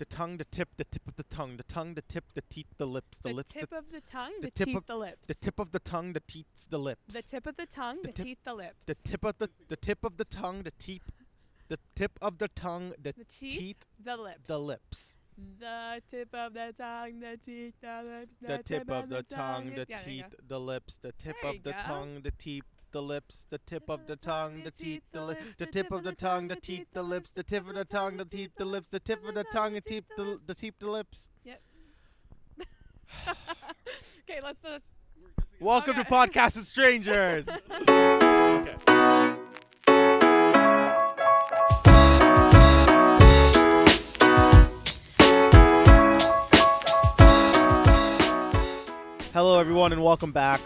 the tongue, the tip, the tip of the tongue, the tongue, the tip, the teeth, the lips, the, The lips, tip the, tip of the tongue, the the, tip teeth, of- the lips. the tip of the tongue, the teeth, the lips. The tip of the tongue, The the, tip- teeth, the lips. the tip of the the tip of the tongue, the teeth, the tip of the tongue, the The teeth, teeth, the lips. the lips. The tip of the tongue, the teeth, the lips. The tip of the tongue, the Yeah, teeth, the lips. The tip There of the go. tongue, the teeth, the lips. The tip of the tongue, the teeth, the lips. The tip of the tongue, the teeth, the lips. The tip of the tongue, the teeth, the lips. The tip of the tongue, the teeth, the the teeth, the lips. Yep. okay, let's. Uh, Welcome to Okay. Podcast with Strangers. okay. Hello, everyone, and welcome back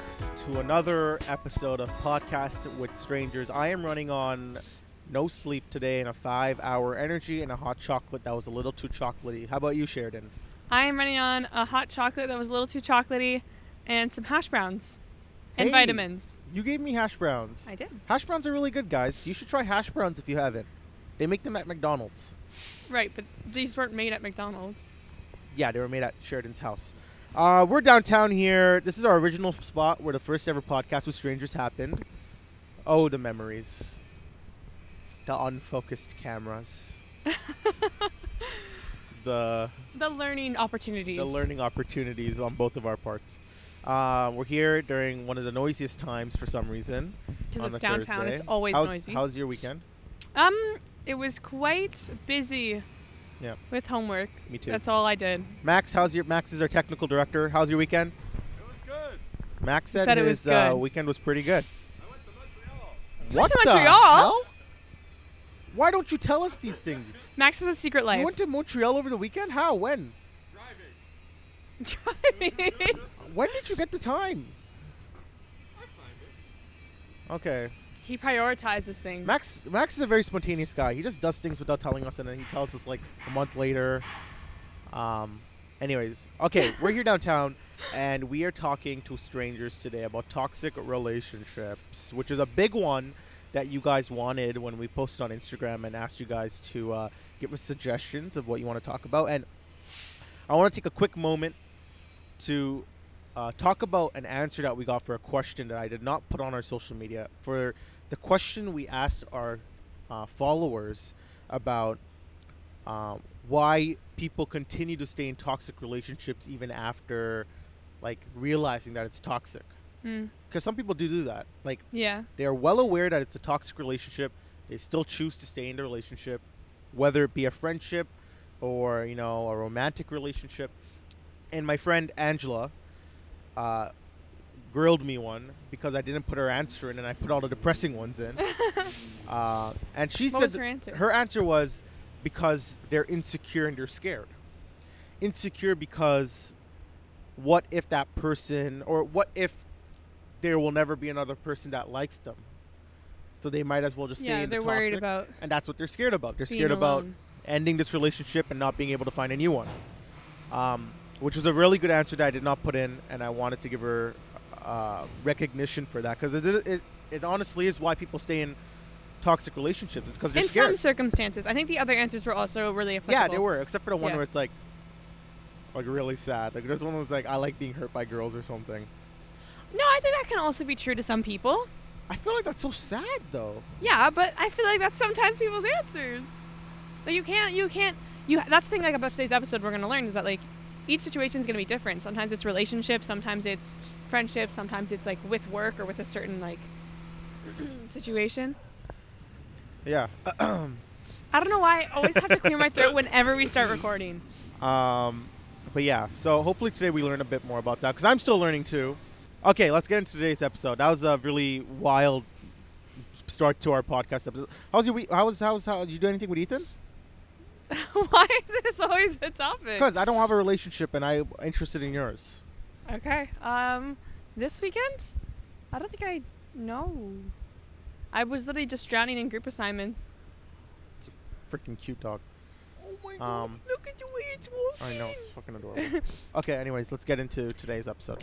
to another episode of Podcast with Strangers. I am running on no sleep today and a five hour energy and a hot chocolate that was a little too chocolatey. How about you, Sheridan? I am running on a hot chocolate that was a little too chocolatey, and some hash browns, and Hey. vitamins. You gave me hash browns. I did. Hash browns are really good, guys. You should try hash browns if you haven't. They make them at McDonald's. Right, but these weren't made at McDonald's. Yeah, they were made at Sheridan's house. Uh, we're downtown here. This is our original spot where the first ever podcast with strangers happened. Oh, the memories. The unfocused cameras. the The learning opportunities. the learning opportunities on both of our parts. Uh, we're here during one of the noisiest times for some reason. Because it's downtown. It's always how's, noisy. How's your weekend? um, it was quite busy. Yeah. With homework. Me too. That's all I did. Max, how's your Max is our technical director. How's your weekend? It was good. Max He said, said it his was Uh, good. weekend was pretty good. I went to Montreal. You what went to the Montreal? hell? Why don't you tell us these things? Max has a secret life. You went to Montreal over the weekend? How? When? Driving. Driving. When did you get the time? I find it. Okay. He prioritizes things. Max Max is a very spontaneous guy. He just does things without telling us and then he tells us like a month later. Um anyways, okay, we're here downtown and we are talking to strangers today about toxic relationships, which is a big one that you guys wanted when we posted on Instagram and asked you guys to uh, give us suggestions of what you want to talk about. And I want to take a quick moment to uh, talk about an answer that we got for a question that I did not put on our social media. For the question we asked our uh, followers about um, why people continue to stay in toxic relationships even after like realizing that it's toxic. Hmm. Because some people do do that. Like Yeah. they are well aware that it's a toxic relationship. They still choose to stay in the relationship, whether it be a friendship or you know a romantic relationship. And my friend Angela uh, grilled me one because I didn't put her answer in, and I put all the depressing ones in. uh, and she What said was her answer? her answer was because they're insecure and they're scared. Insecure because what if that person or what if there will never be another person that likes them? So they might as well just stay yeah, in the they're worried toxic, about and that's what they're scared about. They're scared about ending this relationship and not being able to find a new one. Um, which was a really good answer that I did not put in, and I wanted to give her uh, recognition for that because it, it it honestly is why people stay in toxic relationships. It's because they're in scared. some circumstances. I think the other answers were also really applicable. yeah, they were, except for the one Yeah. where it's like, like really sad. Like there's one that's like, I like being hurt by girls or something. No, I think that can also be true to some people. I feel like that's so sad though. Yeah, but I feel like that's sometimes people's answers. Like you can't, you can't, you. That's the thing. Like about today's episode, we're gonna learn is that like each situation is gonna be different. Sometimes it's relationships, sometimes it's friendship, sometimes it's like with work or with a certain like situation. Yeah. I don't know why I always have to clear my throat whenever we start recording. Um, but yeah, so hopefully today we learn a bit more about that because I'm still learning too. Okay, let's get into today's episode. That was a really wild start to our podcast episode. How's your week? How was how's how you do anything with Ethan? why is this always a topic? Because I don't have a relationship and I'm interested in yours. Okay. Um, this weekend, I don't think I know. I was literally just drowning in group assignments. Freaking cute dog. Oh my God, Um, Look at the way it's walking. I know it's fucking adorable. okay, anyways, let's get into today's episode.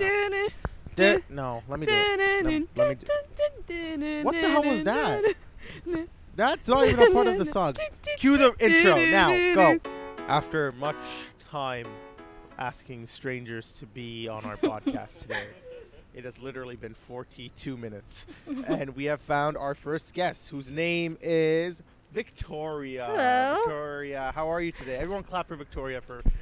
Di- no, let me do it. Lem- let me do- What the hell was that? That's not even a part of the song. Cue the intro now. Go. After much time asking strangers to be on our podcast today, it has literally been 42 minutes. and we have found our first guest, whose name is Victoria. Hello. Victoria, how are you today? Everyone clap for Victoria for Clap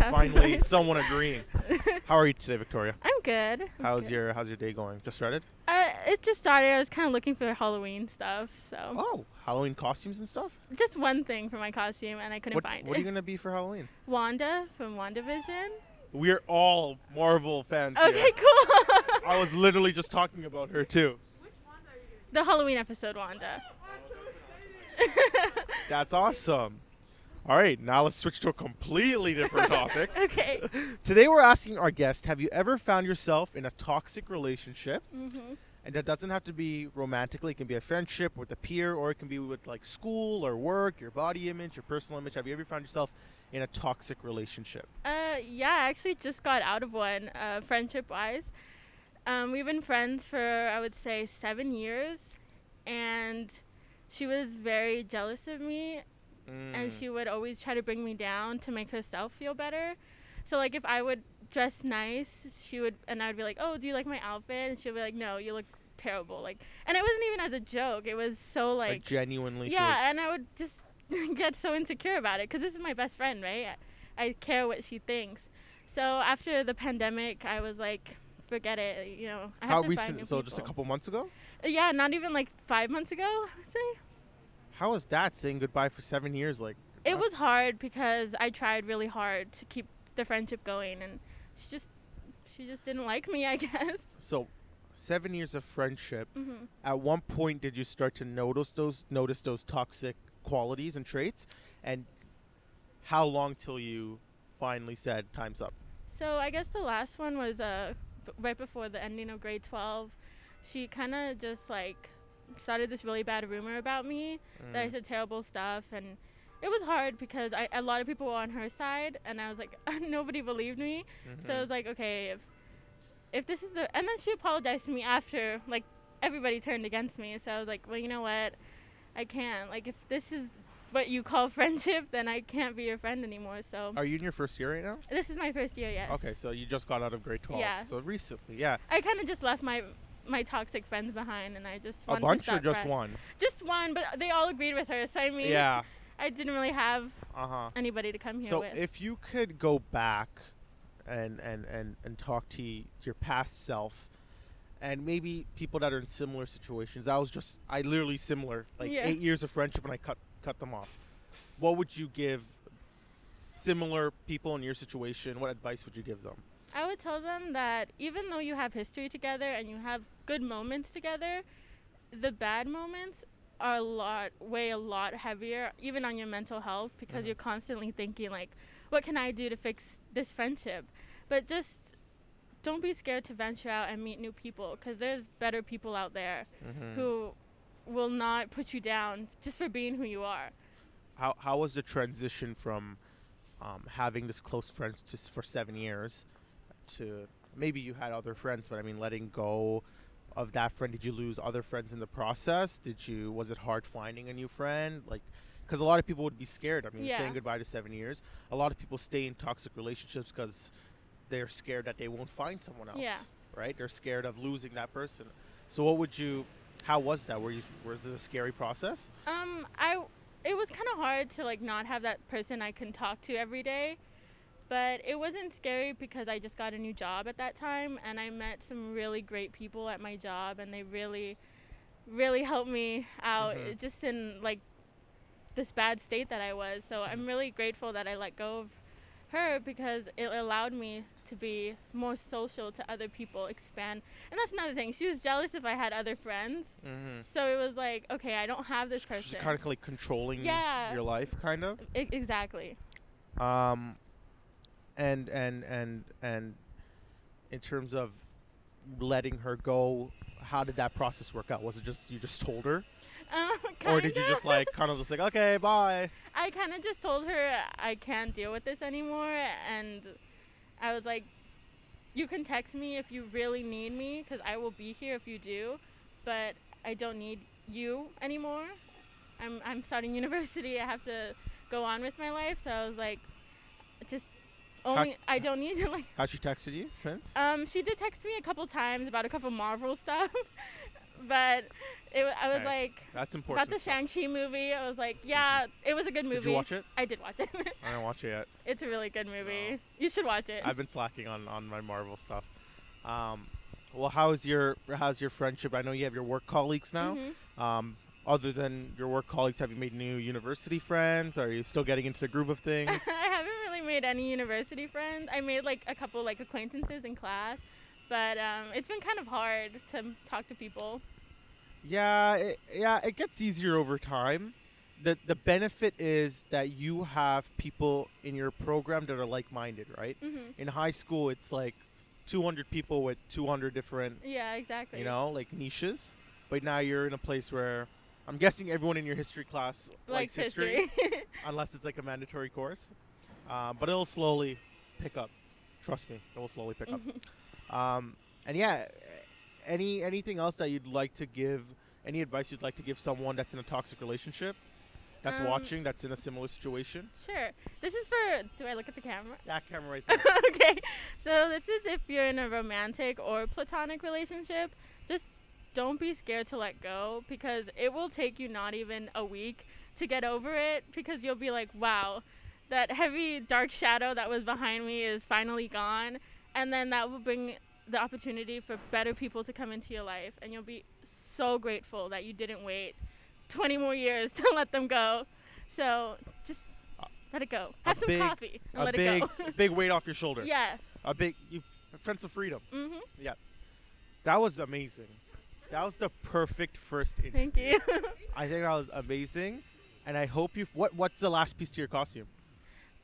finally someone agreeing. How are you today, Victoria? I'm good. I'm How's good. your How's your day going? Just started? Uh, it just started. I was kind of looking for Halloween stuff, so Oh, Halloween costumes and stuff. just one thing for my costume, and I couldn't What, find what are you gonna be for Halloween? Wanda from WandaVision. We're all Marvel fans. here. Okay, cool. I was literally just talking about her too. Which Wanda are you? The Halloween episode Wanda. That's awesome. All right, now let's switch to a completely different topic. okay. Today we're asking our guest, have you ever found yourself in a toxic relationship? Mhm. And that doesn't have to be romantically. It can be a friendship with a peer or it can be with like school or work, your body image, your personal image. Have you ever found yourself in a toxic relationship? Uh, yeah, I actually just got out of one, uh, friendship wise. Um, we've been friends for, I would say, seven years. And she was very jealous of me. And Mm. she would always try to bring me down to make herself feel better. So, like, if I would dress nice, she would, and I'd be like, oh, do you like my outfit? And she'd be like, no, you look terrible. Like, and it wasn't even as a joke. It was so, like, like, genuinely. yeah, and I would just get so insecure about it because this is my best friend, right? I, I care what she thinks. So after the pandemic, I was like, forget it. You know, I have how to recent? find new So just a couple months ago. Yeah, not even like five months ago. I would say How was that saying goodbye for seven years? Like it Uh, was hard because I tried really hard to keep the friendship going, and she just she just didn't like me. I guess. so, seven years of friendship. hmm At one point, did you start to notice those notice those toxic qualities and traits? And how long till you finally said time's up? So I guess the last one was uh b- right before the ending of grade 12. She kind of just like started this really bad rumor about me that I Mm. said terrible stuff and it was hard because I, a lot of people were on her side and I was like nobody believed me. So I was like okay if if this is the and then she apologized to me after like everybody turned against me. So I was like well you know what I can't like if this is what you call friendship then I can't be your friend anymore. So Are you in your first year right now? this is my first year yes. Okay, so you just got out of grade twelve. Yes. So recently, yeah. I kind of just left my my toxic friends behind, and I just A bunch to or just one? Just one, but they all agreed with her. So I mean, Yeah. I didn't really have Uh huh. anybody to come here So with. if you could go back and and and and talk to your past self and maybe people that are in similar situations i was just i literally similar like Yeah. eight years of friendship and i cut cut them off what would you give similar people in your situation what advice would you give them I would tell them that even though you have history together and you have good moments together, the bad moments are a lot, way a lot heavier, even on your mental health, because Mhm. you're constantly thinking like, what can I do to fix this friendship? But just don't be scared to venture out and meet new people, because there's better people out there mm-hmm. who will not put you down just for being who you are. how, how was the transition from um, having this close friends just for seven years to maybe you had other friends but i mean letting go of that friend did you lose other friends in the process? Did you was it hard finding a new friend? Like because a lot of people would be scared. I mean Yeah. saying goodbye to seven years a lot of people stay in toxic relationships because they're scared that they won't find someone else Yeah. right? They're scared of losing that person. So what would you how was that? Were you was it a scary process? Um, I it was kind of hard to like not have that person I can talk to every day, but it wasn't scary because I just got a new job at that time and I met some really great people at my job and they really, really helped me out Mhm. just in like this bad state that I was. So I'm really grateful that I let go of her because it allowed me to be more social to other people, expand. And that's another thing. She was jealous if I had other friends. mm-hmm. So it was like, okay, I don't have this She's person. kind of like controlling Yeah. your life, kind of. E- exactly. Um, and and and and in terms of letting her go, how did that process work out? Was it just you just told her, Um, or did you just like kind of just like okay, bye? I kind of just told her I can't deal with this anymore, and I was like, "You can text me if you really need me, because I will be here if you do, but I don't need you anymore. I'm I'm starting university. I have to go on with my life. So I was like, just only I don't need to like. Has she texted you since? Um, she did text me a couple times about a couple Marvel stuff, but it, I was like That's important. about the. Shang Chi movie. I was like, yeah, it was a good movie. Did you watch it? I did watch it. I didn't watch it yet. it's a really good movie. You should watch it. I've been slacking on, on my Marvel stuff. Um, well, how's your how's your friendship? I know you have your work colleagues now. Mhm. Um, other than your work colleagues, have you made new university friends? Are you still getting into the groove of things? I haven't really made any university friends. I made like a couple like acquaintances in class, but um, it's been kind of hard to talk to people. yeah, it, yeah, it gets easier over time. the The benefit is that you have people in your program that are like minded, right? hmm In high school, it's like 200 people with 200 different Yeah, exactly. you know, like niches. But now you're in a place where I'm guessing everyone in your history class likes like history, history. unless it's like a mandatory course. Uh, but it'll slowly pick up. Trust me, it will slowly pick up. Um, and yeah, any anything else that you'd like to give? Any advice you'd like to give someone that's in a toxic relationship, that's Um, watching, that's in a similar situation? Sure. This is for. Do I look at the camera? That camera right there. okay. So this is if you're in a romantic or platonic relationship, just don't be scared to let go because it will take you not even a week to get over it because you'll be like, wow, that heavy dark shadow that was behind me is finally gone. And then that will bring the opportunity for better people to come into your life. And you'll be so grateful that you didn't wait 20 more years to let them go. So just let it go. Have some big- coffee and a let big, it go. big weight off your shoulder. yeah. A big, you, a sense of freedom. hmm Yeah. That was amazing. That was the perfect first interview. Thank you. I think that was amazing, and I hope you. What What's the last piece to your costume?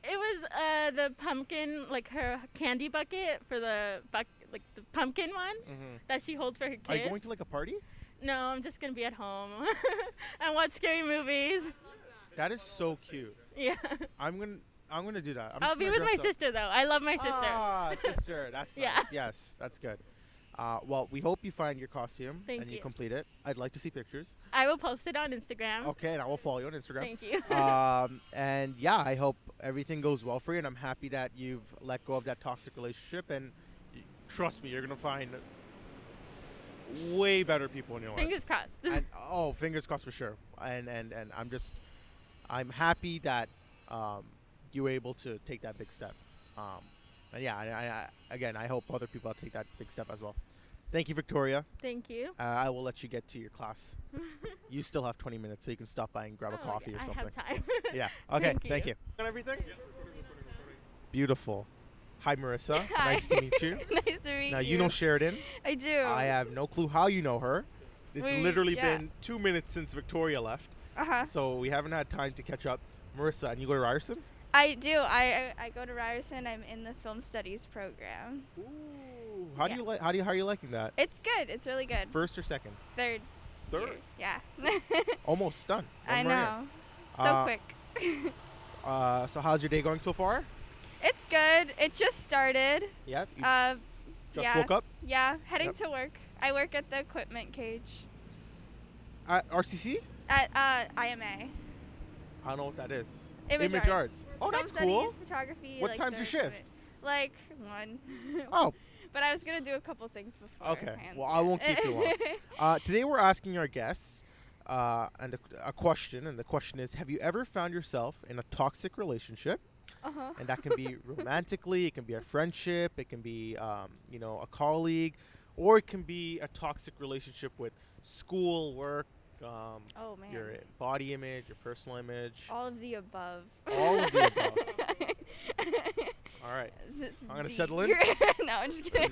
It was uh, the pumpkin, like her candy bucket for the buck, like the pumpkin one Mm-hmm. that she holds for her kids. Are you going to like a party? no, I'm just gonna be at home and watch scary movies. That is so cute. Yeah. I'm gonna. I'm gonna do that. I'm I'll be with my up. sister though. I love my sister. Ah, sister. That's nice. Yeah. Yes, that's good. Uh, well, we hope you find your costume Thank and you. you. complete it. I'd like to see pictures. I will post it on Instagram. Okay, and I will follow you on Instagram. Thank you. um, and yeah, I hope everything goes well for you, and I'm happy that you've let go of that toxic relationship. And y- trust me, you're gonna find way better people in your life. Fingers crossed. and, oh, fingers crossed for sure. And and and I'm just, I'm happy that um, you were able to take that big step. Um, and yeah, I, I, I, again, I hope other people take that big step as well. Thank you, Victoria. Thank you. Uh, I will let you get to your class. You still have 20 minutes, so you can stop by and grab a Oh, coffee yeah, or something. I have time. Yeah. Okay. Thank Thank you. you. And everything. Beautiful. Hi, Marissa. Hi. Nice to meet you. nice to meet Now you. Now you know Sheridan. I do. I have no clue how you know her. It's We- literally yeah. been two minutes since Victoria left, Uh huh. so we haven't had time to catch up. Marissa, and you go to Ryerson? I do. I, I I go to Ryerson. I'm in the film studies program. Ooh. How do you like? How do you how are you liking that? It's good. It's really good. First or second? Third. Third. Yeah. Almost done. I One more year. know. So Uh, quick. Uh, so how's your day going so far? it's good. It just started. Yep. Uh, just yeah. woke up yeah. Heading Yep. to work. I work at the equipment cage at RCC. at uh, IMA. I don't know what that is. Image, arts. Oh, Film that's studies, cool. Photography. What like time's your shift? Like one. Oh, But I was gonna do a couple things before. okay. Well, I won't keep you long. Uh, today we're asking our guests uh, and a, a question, and the question is: Have you ever found yourself in a toxic relationship? uh huh. And that can be romantically, it can be a friendship, it can be um, you know a colleague, or it can be a toxic relationship with school, work, um, Oh your body image, your personal image. All of the above. All of the above. All right. S- it's I'm gonna settle in. no, I'm just kidding.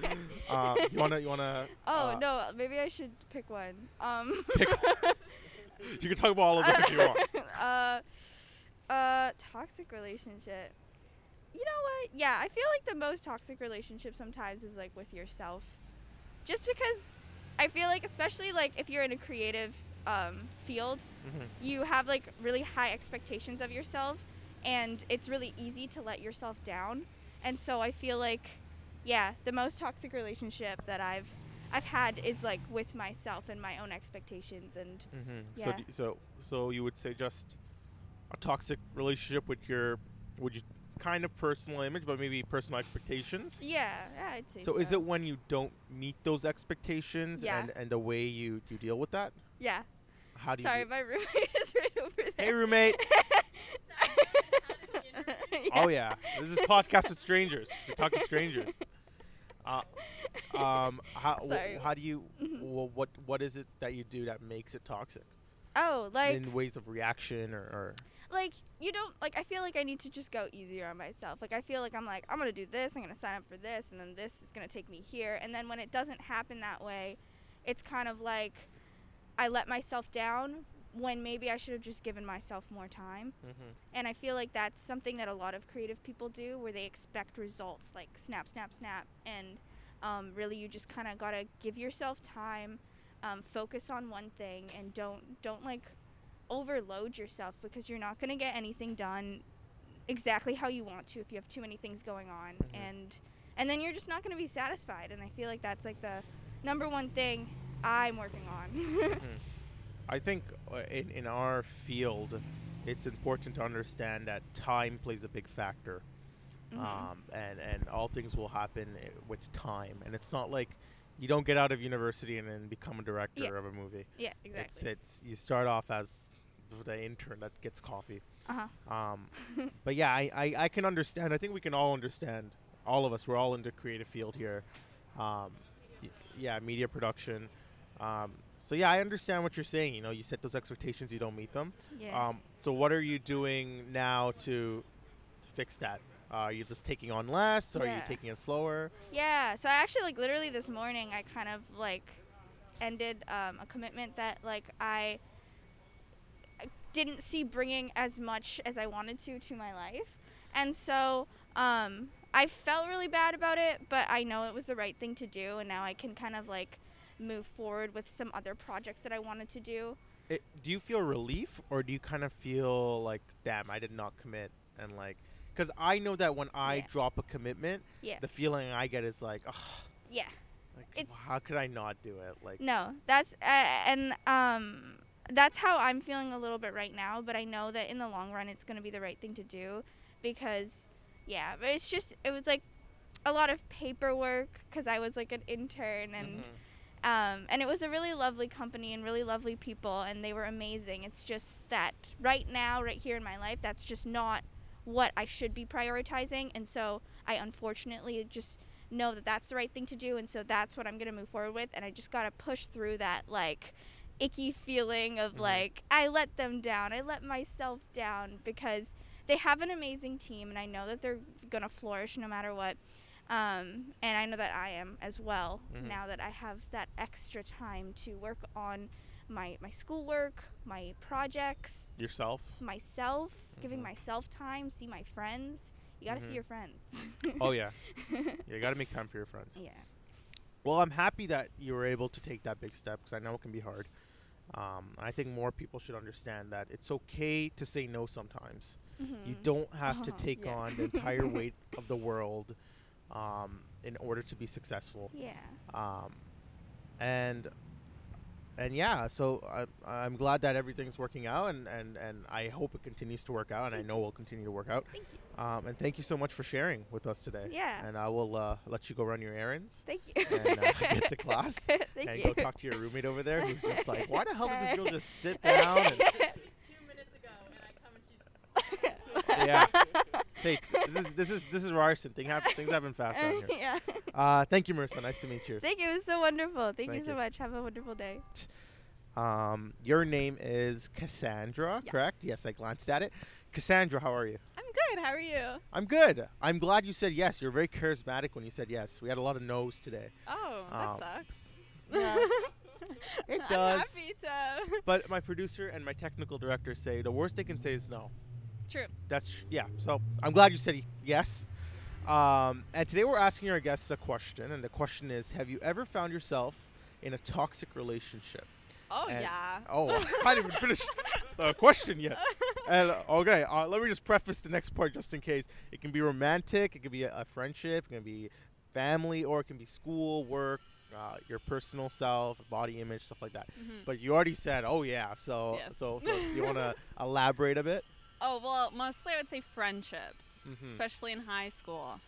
Uh, you wanna you wanna? oh uh, no, maybe I should pick one. Um. Pick You can talk about all of them if you want. uh, uh, toxic relationship. You know what? Yeah, I feel like the most toxic relationship sometimes is like with yourself. Just because I feel like especially like if you're in a creative um, field, Mhm. you have like really high expectations of yourself and it's really easy to let yourself down. And so I feel like yeah, the most toxic relationship that I've I've had is like with myself and my own expectations and Mhm. So Yeah. d- so so you would say just a toxic relationship with your, with your kind of personal image, but maybe personal expectations. Yeah, yeah, I'd say So, so. is it when you don't meet those expectations Yeah. and, and the way you, you deal with that? Yeah. How do you? Sorry, my roommate is right over there. hey roommate. Oh yeah, this is podcast with strangers. We talk to strangers. Uh, um, how Sorry. how do you? Mhm. wh- what what is it that you do that makes it toxic? Oh, like in ways of reaction or, or like you don't like I feel like I need to just go easier on myself. Like I feel like I'm like I'm going to do this, I'm going to sign up for this and then this is going to take me here. And then when it doesn't happen that way, it's kind of like I let myself down when maybe I should have just given myself more time. mm-hmm. And I feel like that's something that a lot of creative people do where they expect results like snap, snap, snap. And um, really, you just kind of got to give yourself time, um, focus on one thing, and don't, don't like overload yourself because you're not going to get anything done exactly how you want to if you have too many things going on. Mhm. And, and then you're just not going to be satisfied. And I feel like that's like the number one thing I'm working on. I think uh, in in our field, it's important to understand that time plays a big factor. Mhm. um, and and all things will happen with time. And it's not like you don't get out of university and then become a director Yeah. of a movie. yeah, It's exactly. it's you start off as the intern that gets coffee. Uh huh. Um, but yeah, I, I I can understand. I think we can all understand. All of us, we're all in the creative field here. Um, y- yeah, media production. Um, so yeah, I understand what you're saying. You know, you set those expectations, you don't meet them. Yeah. Um, so what are you doing now to, to fix that? Uh, are you just taking on less? Or Are you taking it slower? Yeah, so I actually like literally this morning I kind of like ended um, a commitment that like I I didn't see bringing as much as I wanted to to my life, and so um, I felt really bad about it, but I know it was the right thing to do, and now I can kind of like move forward with some other projects that I wanted to do. It, do you feel relief, or do you kind of feel like, damn, I did not commit, and like, because I know that when I Yeah. drop a commitment, Yeah. the feeling I get is like, ugh, Yeah. like It's- how could I not do it? Like, No, that's uh, and um that's how I'm feeling a little bit right now, but I know that in the long run it's going to be the right thing to do because yeah, but it's just it was like a lot of paperwork cuz I was like an intern and Mhm. Um and it was a really lovely company and really lovely people and they were amazing. It's just that right now right here in my life that's just not what I should be prioritizing and so I unfortunately just know that that's the right thing to do and so that's what i'm going to move forward with and i just got to push through that like icky feeling of Mhm. like i let them down i let myself down because they have an amazing team and i know that they're going to flourish no matter what um, and i know that i am as well Mhm. now that i have that extra time to work on my my schoolwork my projects yourself. myself giving Mhm. myself time see my friends you got to Mhm. see your friends oh yeah, you got to make time for your friends. yeah Well, I'm happy that you were able to take that big step because I know it can be hard. Um, I think more people should understand that it's okay to say no sometimes. You Mhm. don't have to Uh-huh, take yeah. on the entire weight of the world um, in order to be successful. Yeah. Um, and and yeah, so I, I'm glad that everything's working out, and, and, and I hope it continues to work out, and I know it will continue to work out. Thank you. Um, and thank you so much for sharing with us today. Yeah. And I will uh, let you go run your errands Thank you. and uh, get to class Thank you. and you. go talk to your roommate over there who's just like, why the hell did this girl just sit down? And, Two minutes ago, and I come and she's. Yeah. hey, this is this is this is Ryerson. Thing hap- things happen fast down here. yeah. Uh, thank you, Marissa. Nice to meet you. Thank you. It was so wonderful. Thank, Thank you so you. much. Have a wonderful day. Um, your name is Cassandra, correct? Yes, I glanced at it. Cassandra, how are you? I'm good. How are you? I'm good. I'm glad you said yes. You're very charismatic when you said yes. We had a lot of no's today. Oh, that Um, sucks. yeah. It does. happy to. But my producer and my technical director say the worst they can say is no. True. That's yeah. So I'm glad you said yes. Um, and today we're asking our guests a question, and the question is: Have you ever found yourself in a toxic relationship? Oh And- yeah. Oh, I didn't even finish the question yet. And uh, okay, uh, let me just preface the next part just in case. It can be romantic, it can be a, a friendship, it can be family, or it can be school, work, uh, your personal self, body image, stuff like that. Mhm. But you already said, oh yeah. So Yes. so so you want to elaborate a bit? Oh well, mostly I would say friendships, Mhm. especially in high school.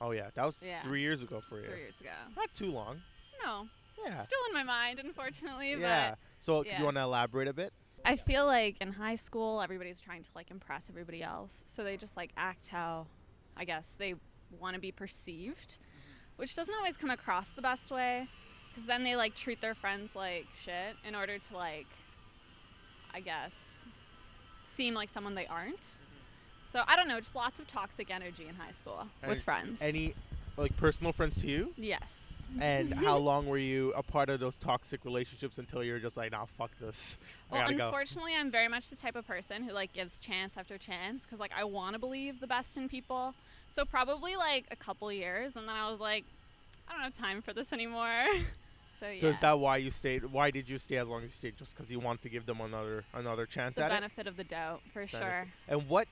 Oh yeah, that was Yeah. three years ago for you. Three years ago. Not too long. No, Yeah. still in my mind, unfortunately. yeah. So yeah. you want to elaborate a bit? I feel like in high school, everybody's trying to like impress everybody else, so they just like act how, I guess they want to be perceived, which doesn't always come across the best way, because then they like treat their friends like shit in order to like, I guess, seem like someone they aren't. So I don't know, just lots of toxic energy in high school Any- with friends. Any like personal friends to you? Yes. And how long were you a part of those toxic relationships until you're just like, nah, fuck this. I Well, gotta go. unfortunately, I'm very much the type of person who like gives chance after chance because like I want to believe the best in people. So probably like a couple years, and then I was like, I don't have time for this anymore. so yeah. So is that why you stayed? Why did you stay as long as you stayed? Just because you wanted to give them another another chance the at it? benefit of the doubt for Benefit. sure? And what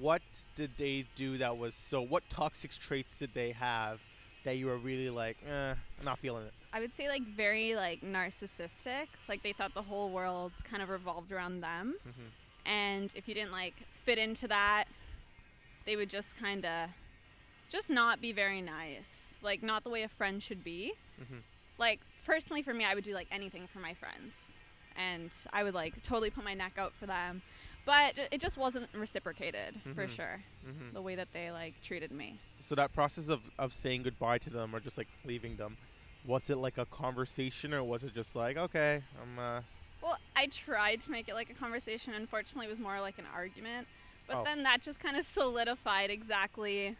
what did they do that was so? What toxic traits did they have that you were really like, eh, I'm not feeling it? I would say like very like narcissistic. Like they thought the whole world's kind of revolved around them, Mhm. and if you didn't like fit into that, they would just kind of just not be very nice. Like not the way a friend should be. Mhm. Like personally for me, I would do like anything for my friends, and I would like totally put my neck out for them. But it just wasn't reciprocated for Mhm. sure. Mhm. The way that they like treated me. So that process of, of saying goodbye to them or just like leaving them, was it like a conversation or was it just like, okay, I'm uh Well, I tried to make it like a conversation. Unfortunately, it was more like an argument. But Oh. then that just kind of solidified exactly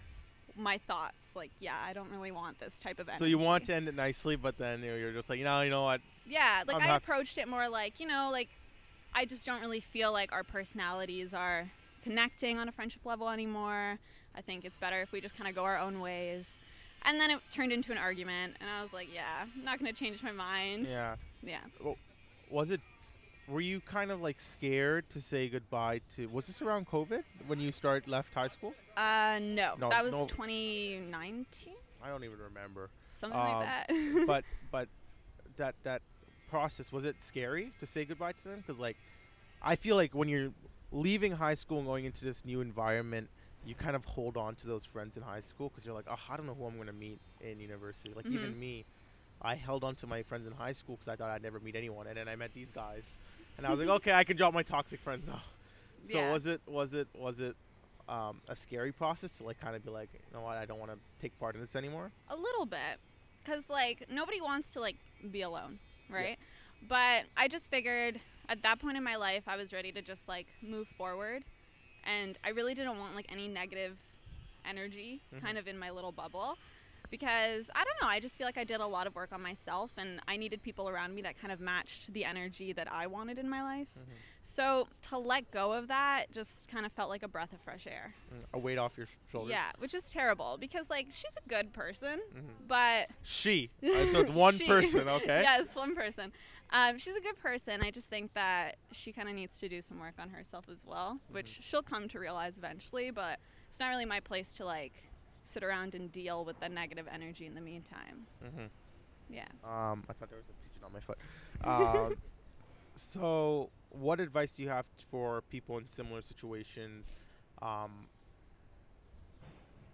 my thoughts. Like, yeah, I don't really want this type of energy. so you want to end it nicely, but then you know, you're just like, you know, you know what? Yeah, like I'm I approached it more like, you know, like I just don't really feel like our personalities are connecting on a friendship level anymore. I think it's better if we just kind of go our own ways. And then it turned into an argument, and I was like, yeah, I'm not going to change my mind. Yeah. Yeah. Was it? Were you kind of like scared to say goodbye to? Was this around COVID when you started left high school? Uh, no. No, that was no. 2019? I don't even remember. Something Um, like that. but but that that process was it scary to say goodbye to them? Because like, I feel like when you're leaving high school and going into this new environment, you kind of hold on to those friends in high school because you're like, oh, I don't know who I'm gonna meet in university. Like even Mhm. me, I held on to my friends in high school because I thought I'd never meet anyone, and then I met these guys, and I was like, okay, I can drop my toxic friends now. So Yeah. was it was it was it um, a scary process to like kind of be like, you know what, I don't want to take part in this anymore? a little bit because like nobody wants to like be alone right but i just figured at that point in my life i was ready to just like move forward and i really didn't want like any negative energy Mhm. kind of in my little bubble because i don't know i just feel like i did a lot of work on myself and i needed people around me that kind of matched the energy that i wanted in my life Mhm. so to let go of that just kind of felt like a breath of fresh air Mm, A weight off your shoulders. yeah which is terrible because like she's a good person Mhm. but She. Uh, so it's one She. person, okay? yes, one person. Um, she's a good person. I just think that she kind of needs to do some work on herself as well, which Mm-hmm. she'll come to realize eventually. But it's not really my place to like sit around and deal with the negative energy in the meantime. hmm Yeah. Um, I thought there was a pigeon on my foot. Um, so, what advice do you have for people in similar situations um,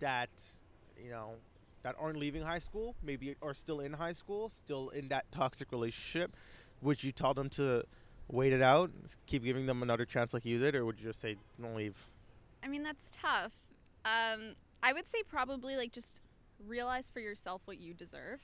that, you know, that aren't leaving high school, maybe are still in high school, still in that toxic relationship? Would you tell them to wait it out, keep giving them another chance like you did, or would you just say, don't leave? I mean, that's tough. Um, I would say probably like just realize for yourself what you deserve.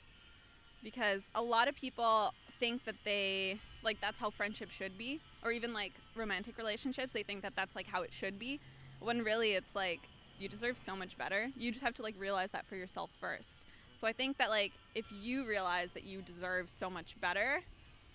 Because a lot of people think that they, like, that's how friendship should be. Or even like romantic relationships, they think that that's like how it should be. When really it's like, you deserve so much better. You just have to like realize that for yourself first. So I think that like if you realize that you deserve so much better,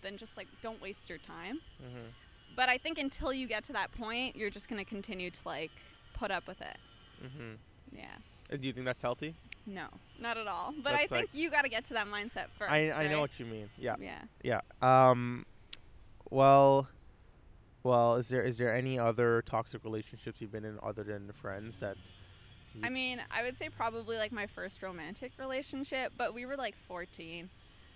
then just like don't waste your time Mm-hmm. but I think until you get to that point, you're just gonna continue to like put up with it. Mm-hmm. Yeah. Do you think that's healthy? No, not at all. But I That's think like- you got to get to that mindset first. I, I know right? what you mean. Yeah. Yeah. Yeah. Um. Well. Well, is there is there any other toxic relationships you've been in other than friends that? I mean, I would say probably like my first romantic relationship, but we were like 14.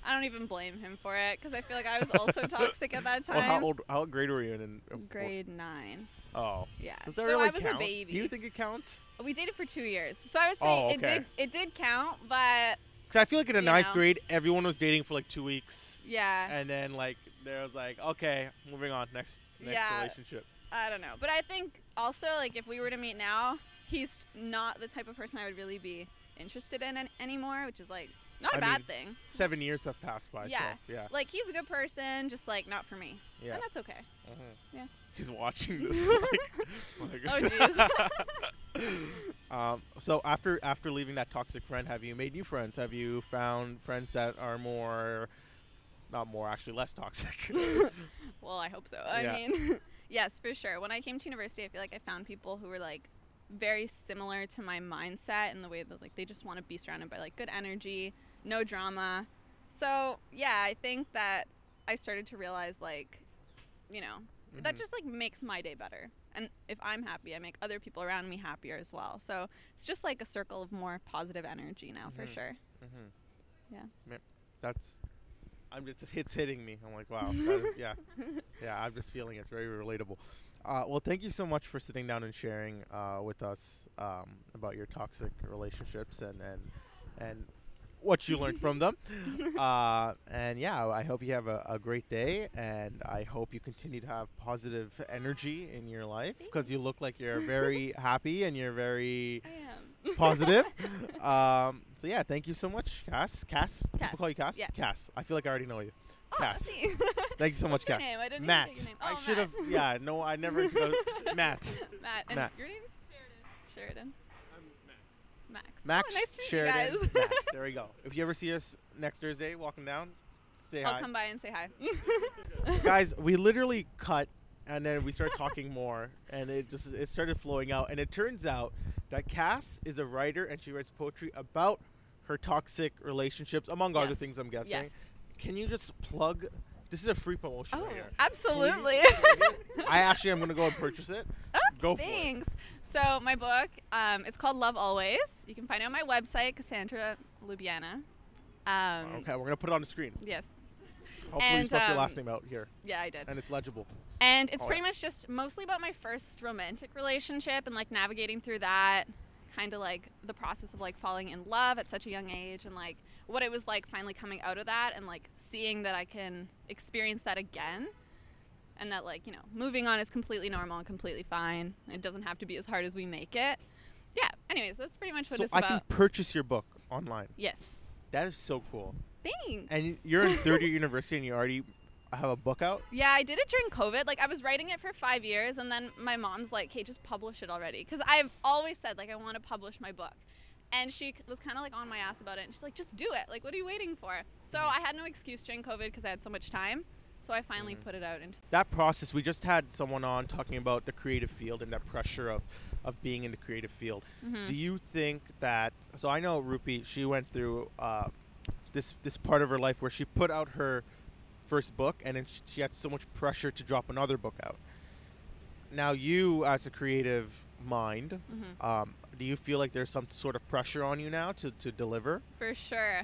I don't even blame him for it because I feel like I was also toxic at that time. Well, how old? How grade were you in? in uh, Grade nine. Oh. Yeah. Does that so really I was count? a baby. Do you think it counts? we dated for two years, so I would say Oh, it did it did count, but Because I feel like in the ninth know. grade, everyone was dating for like two weeks, yeah. and then like there was like, okay, moving on, next next Yeah. relationship. I don't know. But I think also like if we were to meet now, he's not the type of person I would really be interested in an- anymore, which is like not a I bad mean, thing. Seven years have passed by. Yeah. So, yeah. Like he's a good person, just like not for me. Yeah. And that's okay. Mhm. Yeah. He's watching this. like, like- Oh, um, so after after leaving that toxic friend, have you made new friends? Have you found friends that are more, not more, actually less toxic? Well, I hope so. I Yeah. mean, yes, for sure. When I came to university, I feel like I found people who were like very similar to my mindset and the way that like they just want to be surrounded by like good energy, no drama. So, yeah, I think that I started to realize like, you know, that Mhm. just like makes my day better. And if I'm happy, I make other people around me happier as well. So, it's just like a circle of more positive energy now for Mhm. sure. Mhm. Yeah. That's. I'm just it's hitting me. I'm like, wow. That is, yeah. Yeah. I'm just feeling it's very relatable. Uh, well, thank you so much for sitting down and sharing uh, with us um, about your toxic relationships and and and what you learned from them. Uh, and yeah, I hope you have a, a great day, and I hope you continue to have positive energy in your life because you look like you're very happy and you're very positive. um, so yeah, thank you so much, Cass. Cass, people Cass, call you Cass. yeah. Cass. I feel like I already know you. Oh, Cass. Thank you so much, your Cass. name? I didn't Matt. Even name. I Oh, should have. Yeah, no, I never. Matt. Matt. And Matt. your name's Sheridan. Sheridan. Max. Max. Max Oh, nice Sheridan. you guys. Matt. There we go. If you ever see us next Thursday walking down, stay I'll hi. come by and say hi. Guys, we literally cut and then we started talking more and it just it started flowing out and it turns out that Cass is a writer and she writes poetry about her toxic relationships among other things I'm guessing. yes. Can you just plug this is a free promotion Oh, right here. absolutely. I actually am gonna go and purchase it. Go for it. Thanks. So my book, um, it's called Love Always. You can find it on my website, Cassandra Lubiana. Um, Okay, we're gonna put it on the screen. Yes. Hopefully you And, spelled your um, last name out here Yeah, I did. and it's legible. And it's Oh, pretty yeah. much just mostly about my first romantic relationship and like navigating through that, kind of like the process of like falling in love at such a young age and like what it was like finally coming out of that and like seeing that I can experience that again. And that like, you know, moving on is completely normal and completely fine. It doesn't have to be as hard as we make it. Yeah. Anyways, that's pretty much what So it's I about. can purchase your book online. yes. That is so cool. Thanks. And you're in third year university and you already have a book out? Yeah, I did it during COVID. Like I was writing it for five years, and then my mom's like, "Hey, just publish it already," because I've always said like I want to publish my book. And she was kind of like on my ass about it, and she's like, "Just do it! Like, what are you waiting for?" So mm-hmm. I had no excuse during COVID because I had so much time. So I finally Mhm. put it out into. that process we just had someone on talking about the creative field and that pressure of of being in the creative field Mhm. do you think that so i know rupi she went through uh, this this part of her life where she put out her first book and then sh- she had so much pressure to drop another book out now you as a creative mind Mhm. um, do you feel like there's some sort of pressure on you now to, to deliver For sure.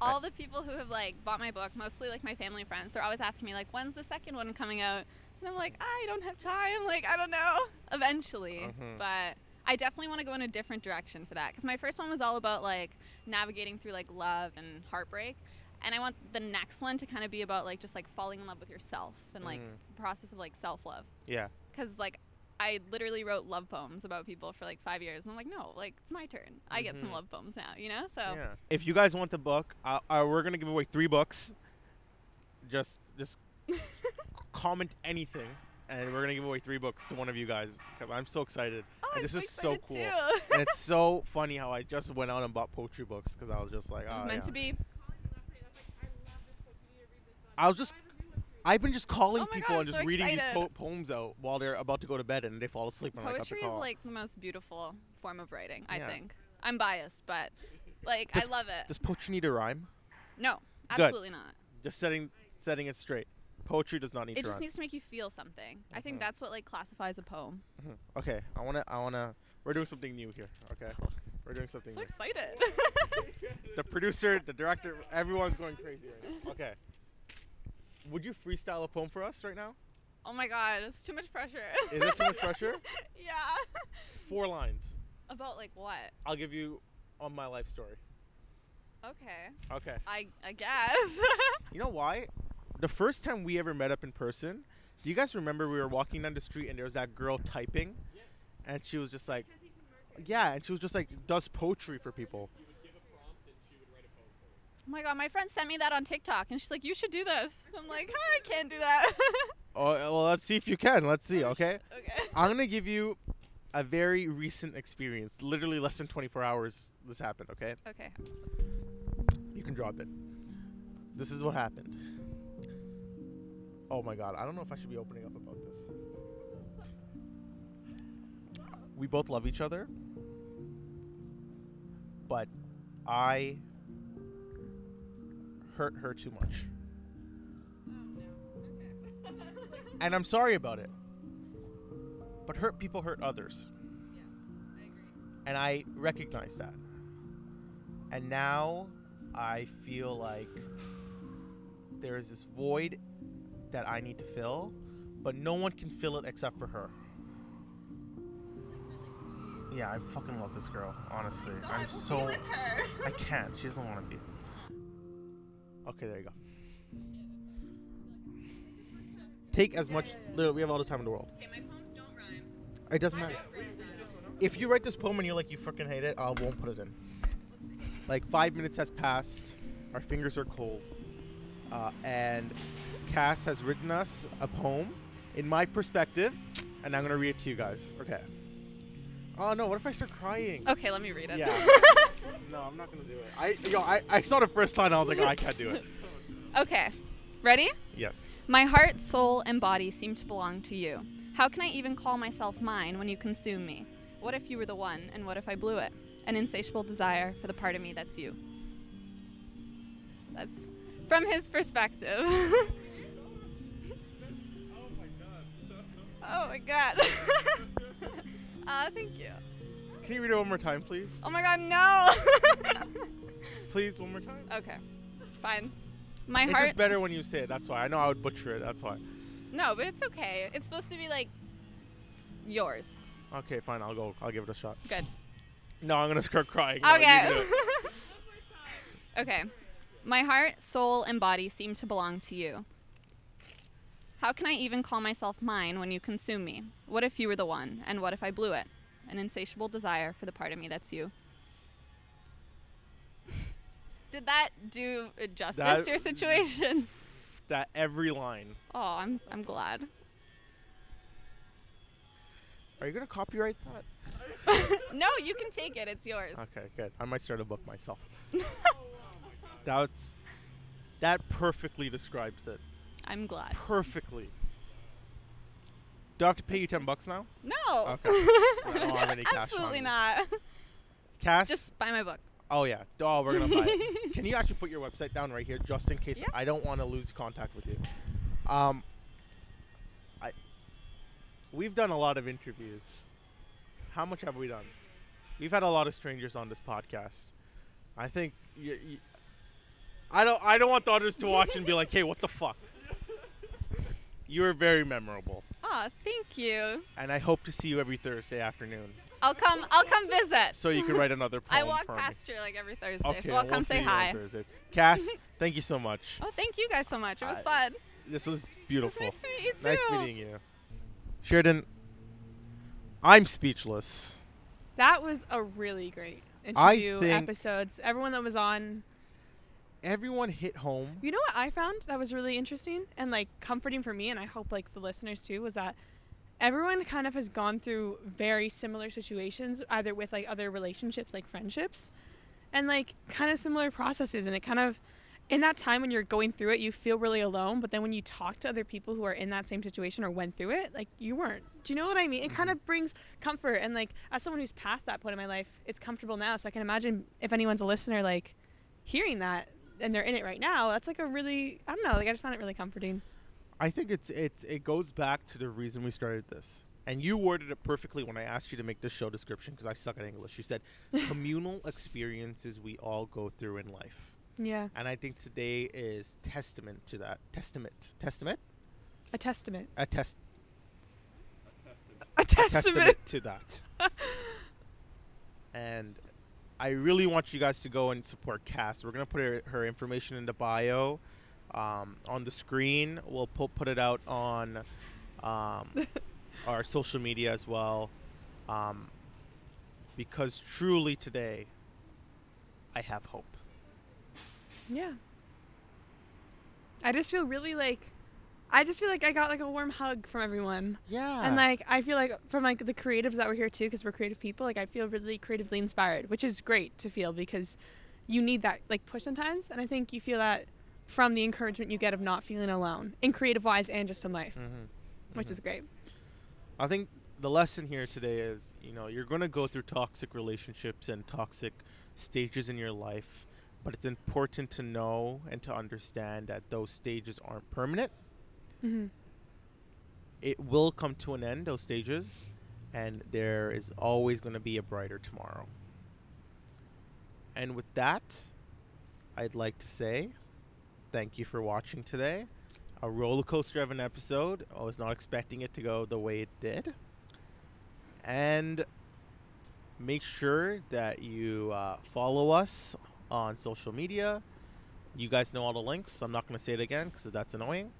All the people who have like bought my book, mostly like my family and friends, they're always asking me like, "When's the second one coming out?" And I'm like, "I don't have time. Like, I don't know. Eventually." Mhm. But I definitely want to go in a different direction for that because my first one was all about like navigating through like love and heartbreak, and I want the next one to kind of be about like just like falling in love with yourself and like Mhm. the process of like self love. yeah Because like I literally wrote love poems about people for like five years, and I'm like, no, like it's my turn. I get some Mhm. love poems now, you know. So Yeah. If you guys want the book, uh, uh, we're gonna give away three books. Just, just comment anything, and we're gonna give away three books to one of you guys. Cause I'm so excited, Oh, and I'm this so is so cool. and it's so funny how I just went out and bought poetry books because I was just like, it was oh, meant yeah. to be. I was just, I've been just calling Oh people God, and just so reading these po- poems out while they're about to go to bed, and they fall asleep when I got the Poetry is like the most beautiful form of writing. I Yeah. think. I'm biased, but like Does- I love it. Does poetry need a rhyme? no, Good. absolutely not. Just setting, setting it straight. Poetry does not need to It just rhyme. needs to make you feel something. I Mhm. think that's what like classifies a poem. Mhm. Okay, I wanna, I wanna. We're doing something new here. Okay, we're doing something So new. excited. the producer, the director, everyone's going crazy right now. Okay. Would you freestyle a poem for us right now? Oh my god, it's too much pressure. Is it too much pressure? yeah. Four lines. About like what? I'll give you on my life story. Okay. Okay. I I guess. You know why? The first time we ever met up in person, do you guys remember we were walking down the street and there was that girl typing? And she was just like, yeah, and she was just like, does poetry for people. Oh my god, my friend sent me that on TikTok and she's like, "You should do this." I'm like, "Huh, "I can't do that." Oh, uh, well, let's see if you can. Let's see, okay? okay. I'm to give you a very recent experience. Literally less than 24 hours this happened, okay? Okay. You can drop it. This is what happened. Oh my god, I don't know if I should be opening up about this. We both love each other, but I hurt her too much. And I'm sorry about it. But hurt people hurt others. And I recognize that. And now I feel like there is this void that I need to fill, but no one can fill it except for her. Yeah, I fucking love this girl, honestly. I'm so I can't. She doesn't want to be. Okay, there you go. Take as much. Literally, we have all the time in the world. Okay, my poems don't rhyme. It doesn't matter. If you write this poem and you're like you freaking hate it, I won't put it in. Like five minutes has passed, our fingers are cold, uh, and Cass has written us a poem in my perspective, and I'm gonna read it to you guys. Okay. Oh no! What if I start crying? Okay, let me read it. Yeah. no, I'm not gonna do it. I yo, I, I saw the first line. I was like, oh, I can't do it. okay. Ready? Yes. My heart, soul, and body seem to belong to you. How can I even call myself mine when you consume me? What if you were the one, and what if I blew it? An insatiable desire for the part of me that's you. That's from his perspective. Oh my god. oh my god. uh, thank you. Can you read it one more time, please? Oh my god, no! Please, one more time. okay, fine. My It's heart. just better when you say it. That's why. I know I would butcher it. That's why. No, but it's okay. It's supposed to be like yours. Okay, fine. I'll go. I'll give it a shot. Good. No, I'm gonna start crying. No, Okay. do okay. My heart, soul, and body seem to belong to you. How can I even call myself mine when you consume me? What if you were the one, and what if I blew it? An insatiable desire for the part of me that's you. Did that do justice That- to your situation? that every line. Oh, I'm I'm glad. Are you gonna copyright that? no, you can take it. It's yours. Okay, good. I might start a book myself. That's that perfectly describes it. I'm glad. Perfectly. Do I have to pay you ten bucks now? No. Okay. I don't have any cash Absolutely not. Cass. Just buy my book. oh yeah. Oh, we're gonna buy it. Can you actually put your website down right here, just in case Yeah. I don't want to lose contact with you? Um. I. We've done a lot of interviews. How much have we done? We've had a lot of strangers on this podcast. I think y y I don't. I don't want the others to watch and be like, "Hey, what the fuck." You are very memorable, Oh, thank you. and I hope to see you every Thursday afternoon, I'll come. I'll come visit. so you can write another poem I walk for me. past here like every Thursday, Okay, so I'll we'll come see say you on hi. Thursdays. Cass, thank you so much. Oh, thank you guys so much. It was I- fun. This was It was beautiful. nice to meet you too. Nice meeting you. Sheridan, I'm speechless. That was a really great I interview think- episodes. Everyone that was on. Everyone hit home. You know what I found that was really interesting and like comforting for me, and I hope like the listeners too, was that everyone kind of has gone through very similar situations, either with like other relationships, like friendships, and like kind of similar processes. And it kind of, in that time when you're going through it, you feel really alone. But then when you talk to other people who are in that same situation or went through it, like you weren't. Do you know what I mean? It kind mm-hmm. of brings comfort. And like as someone who's past that point in my life, it's comfortable now. So I can imagine if anyone's a listener, like hearing that and they're in it right now, that's like a really, I don't know, like I just found it really comforting. I think it's it's it goes back to the reason we started this. And you worded it perfectly when I asked you to make this show description because I suck at English. You said communal experiences we all go through in life. Yeah. And I think today is testament to that. Testament. Testament? A testament. A test A a testament. testament to that. and I really want you guys to go and support Cass. We're gonna put her, her information in the bio, um, on the screen. We'll put put it out on um, our social media as well, um, because truly today, I have hope. Yeah. I just feel really like I just feel like I got like a warm hug from everyone. Yeah. And like I feel like from like the creatives that were here too cuz we're creative people, like I feel really creatively inspired, which is great to feel because you need that like push sometimes and I think you feel that from the encouragement you get of not feeling alone in creative wise and just in life, hmm which is great. I think the lesson here today is, you know, you're going to go through toxic relationships and toxic stages in your life, but it's important to know and to understand that those stages aren't permanent. Mhm. It will come to an end, those stages, and there is always going to be a brighter tomorrow. And with that, I'd like to say thank you for watching today. A roller coaster of an episode. I was not expecting it to go the way it did. And make sure that you uh, follow us on social media. You guys know all the links. I'm not going to say it again because that's annoying.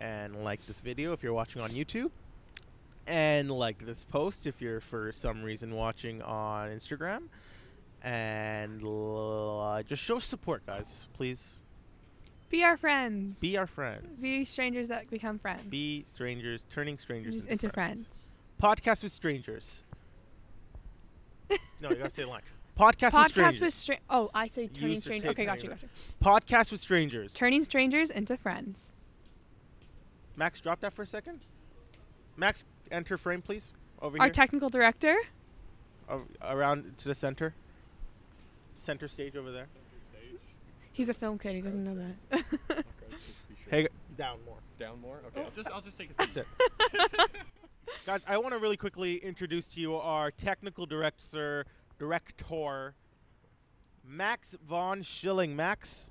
And like this video if you're watching on YouTube. And like this post if you're for some reason watching on Instagram. And l- uh, just show support, guys. Please Be our friends. be our friends. Be strangers that become friends. Be strangers, turning strangers into, into friends. Podcast with strangers. no, you gotta say the line. Podcast, with strangers. With stra- Oh, I say turning strangers. Okay, got you, turning got you. Podcast with strangers. Turning strangers into friends. Max, drop that for a second. Max, enter frame, please. Over here. Our here, technical director. A- around to the center. Center stage over there. He's a film kid. He doesn't know that. Hey, down more. Down more? Okay. I'll just I'll just take a seat. Sit. Guys, I want to really quickly introduce to you our technical director, director, Max von Schilling. Max,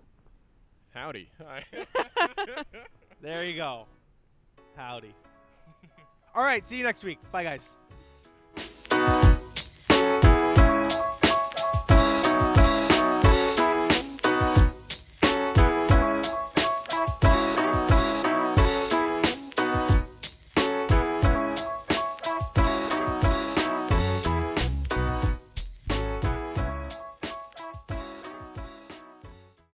Howdy. Hi. there you go. Howdy. All right, see you next week. Bye, guys.